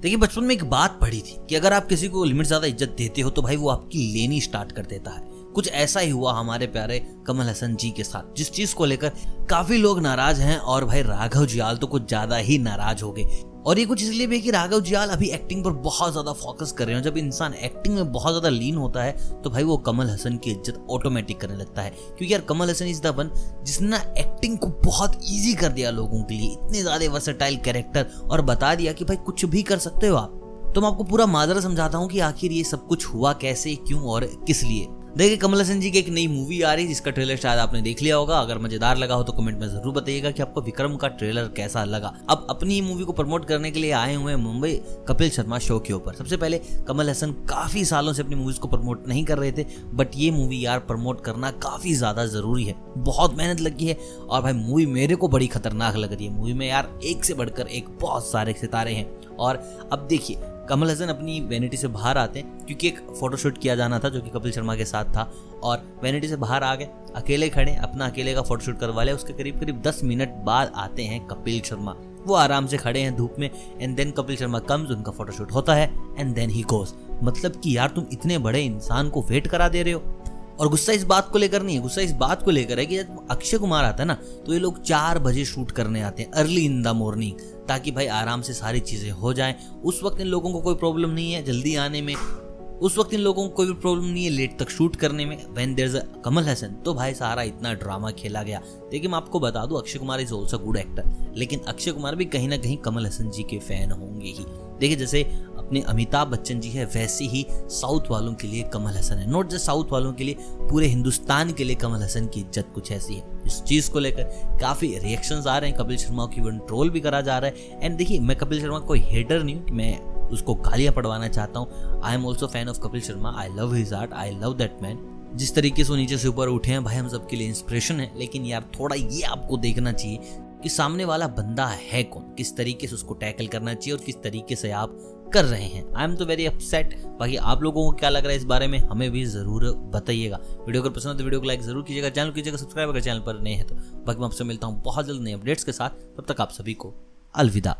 देखिए, बचपन में एक बात पढ़ी थी कि अगर आप किसी को लिमिट ज़्यादा इज़्ज़त देते हो तो भाई वो आपकी लेनी स्टार्ट कर देता है। कुछ ऐसा ही हुआ हमारे प्यारे कमल हसन जी के साथ, जिस चीज़ को लेकर काफ़ी लोग नाराज़ हैं और भाई राघव जियाल तो कुछ ज़्यादा ही नाराज़ हो गए। और ये कुछ इसलिए भी है कि राघव जियाल अभी एक्टिंग पर बहुत ज़्यादा फोकस कर रहे हैं। जब इंसान एक्टिंग में बहुत ज़्यादा लीन होता है तो भाई वो कमल हसन की इज़्ज़त ऑटोमेटिक करने लगता है। क्योंकि यार Kamal Haasan is the one जिसने एक्टिंग को बहुत ईजी कर दिया लोगों के लिए। इतने ज़्यादा वर्सेटाइल कैरेक्टर और बता दिया कि भाई कुछ भी कर सकते हो आप। तो मैं आपको पूरा माजरा समझाता हूँ कि आखिर ये सब कुछ हुआ कैसे, क्यों और किस लिए। देखिए, कमल हसन जी की एक नई मूवी आ रही है, जिसका ट्रेलर शायद आपने देख लिया होगा। अगर मज़ेदार लगा हो तो कमेंट में ज़रूर बताइएगा कि आपको विक्रम का ट्रेलर कैसा लगा। अब अपनी मूवी को प्रमोट करने के लिए आए हुए मुंबई कपिल शर्मा शो के ऊपर। सबसे पहले कमल हसन काफ़ी सालों से अपनी मूवीज़ को प्रमोट नहीं कर रहे थे बट ये मूवी यार प्रमोट करना काफ़ी ज़्यादा ज़रूरी है। बहुत मेहनत लगी है, और भाई मूवी मेरे को बड़ी खतरनाक लग रही है। मूवी में यार एक से बढ़कर एक बहुत सारे सितारे हैं। और अब देखिए कमल हसन अपनी वैनिटी से बाहर आते हैं, क्योंकि एक फोटोशूट किया जाना था जो कि कपिल शर्मा के साथ था, और वैनिटी से बाहर आ गए, अकेले खड़े, अपना अकेले का फोटोशूट करवा लिया, उसके करीब करीब दस मिनट बाद आते हैं कपिल शर्मा। वो आराम से खड़े हैं धूप में and then Kapil Sharma comes उनका फोटोशूट होता है एंड देन ही गोस मतलब कि यार तुम इतने बड़े इंसान को वेट करा दे रहे हो। और गुस्सा इस बात को लेकर नहीं है, गुस्सा इस बात को लेकर है कि जब अक्षय कुमार आता है ना तो ये लोग चार बजे शूट करने आते हैं अर्ली इन द मॉर्निंग ताकि भाई आराम से सारी चीज़ें हो जाएँ। उस वक्त इन लोगों को कोई प्रॉब्लम नहीं है जल्दी आने में। उस वक्त इन लोगों को कोई भी प्रॉब्लम नहीं है लेट तक शूट करने में। वेन देर अ कमल हसन तो भाई सारा इतना ड्रामा खेला गया। देखिए मैं आपको बता दूँ, Akshay Kumar is also good actor लेकिन अक्षय कुमार भी कहीं ना कहीं कमल हसन जी के फ़ैन होंगे ही। देखिए, जैसे अपने अमिताभ बच्चन जी है, वैसे ही साउथ वालों के लिए कमल हसन है। नॉट जस्ट साउथ वालों के लिए, पूरे हिंदुस्तान के लिए कमल हसन की इज़्ज़त कुछ ऐसी है। इस चीज़ को लेकर काफ़ी रिएक्शंस आ रहे हैं। कपिल शर्मा की वन ट्रोल भी करा जा रहा है। एंड देखिए, मैं कपिल शर्मा कोई हेटर नहीं हूँ मैं उसको गालियाँ पढ़वाना चाहता हूँ। I am also fan of Kapil Sharma. I love his art I love that man जिस तरीके से वो नीचे से ऊपर उठे हैं, भाई, हम सबके लिए इंस्पिरेशन है। लेकिन यार, थोड़ा ये आपको देखना चाहिए। कि सामने वाला बंदा है कौन? किस तरीके से उसको टैकल करना चाहिए और किस तरीके से आप कर रहे हैं? आई एम तो वेरी अपसेट बाकी आप लोगों को क्या लग रहा है इस बारे में, हमें भी ज़रूर बताइएगा। वीडियो अगर पसंद है तो वीडियो को लाइक ज़रूर कीजिएगा। चैनल कीजिएगा सब्सक्राइब अगर चैनल पर नहीं है तो। बाकी मैं आपसे मिलता हूँ बहुत जल्द नए अपडेट्स के साथ। तब तक आप सभी को अलविदा।